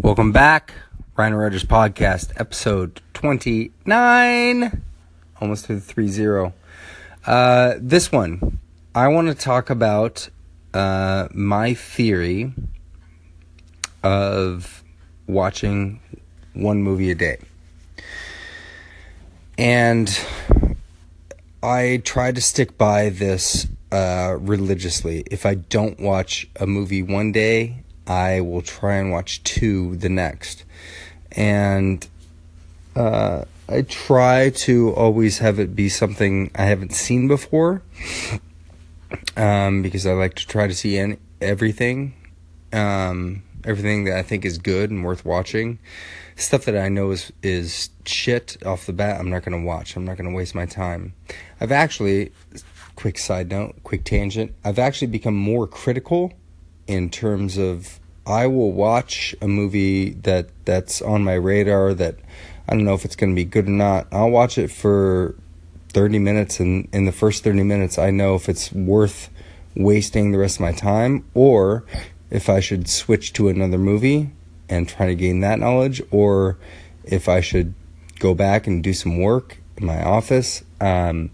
Welcome back. Ryan Rogers Podcast, episode 29. Almost to the 3 0. Uh, this one, I want to talk about uh, my theory of watching one movie a day. And I try to stick by this uh, religiously. If I don't watch a movie one day, I will try and watch two the next. And uh, I try to always have it be something I haven't seen before um, because I like to try to see any, everything. Um, everything that I think is good and worth watching. Stuff that I know is is shit off the bat, I'm not going to watch. I'm not going to waste my time. I've actually quick side note, quick tangent. I've actually become more critical in terms of I will watch a movie that that's on my radar that I don't know if it's going to be good or not. I'll watch it for 30 minutes and in the first 30 minutes I know if it's worth wasting the rest of my time or if I should switch to another movie and try to gain that knowledge or if I should go back and do some work in my office. Um,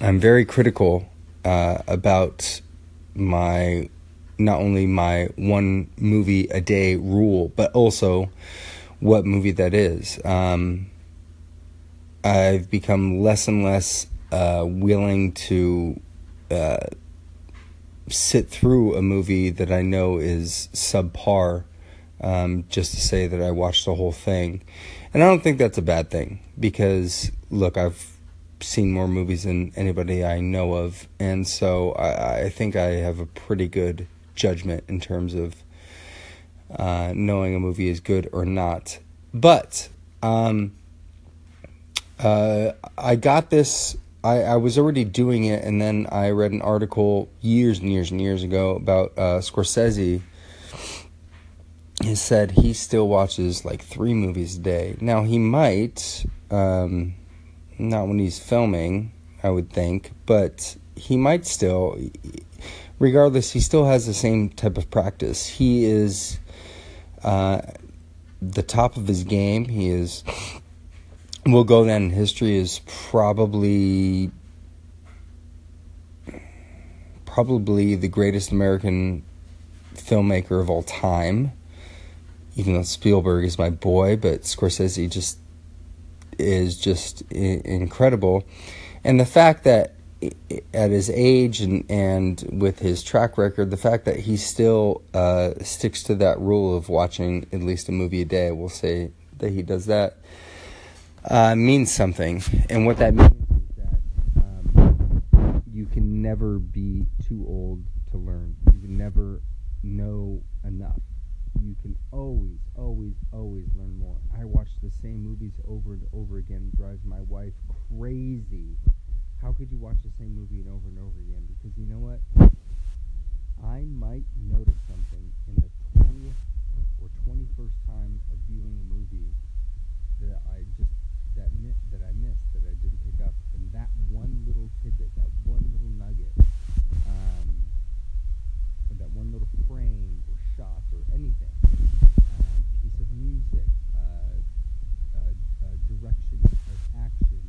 I'm very critical uh, about my not only my one movie a day rule, but also what movie that is. Um, I've become less and less uh, willing to uh, sit through a movie that I know is subpar um, just to say that I watched the whole thing. And I don't think that's a bad thing because, look, I've seen more movies than anybody I know of. And so I, I think I have a pretty good judgment in terms of uh, knowing a movie is good or not. But um, uh, I got this. I, I was already doing it, and then I read an article years and years and years ago about uh, Scorsese. He said he still watches like three movies a day. Now he might, um, not when he's filming, I would think, but he might still regardless, he still has the same type of practice. He is uh, the top of his game. He is. We'll go down in history is probably probably the greatest American filmmaker of all time. Even though Spielberg is my boy, but Scorsese just is just incredible. And the fact that at his age and, and with his track record, the fact that he still uh, sticks to that rule of watching at least a movie a day, we'll say that he does that, uh, means something. And what that means is that um, you can never be too old to learn. You can never know enough. You can always, always, always learn more. I watch the same movies over and over again. Drives my wife crazy how could you watch the same movie and over and over again? Because you know what? I might notice something in the 20th or 21st time of viewing a movie that I just that that I missed that I didn't pick up, and that one little tidbit, that one little nugget, um, that one little frame or shot or anything, um, piece of music, uh, uh, uh, direction of action,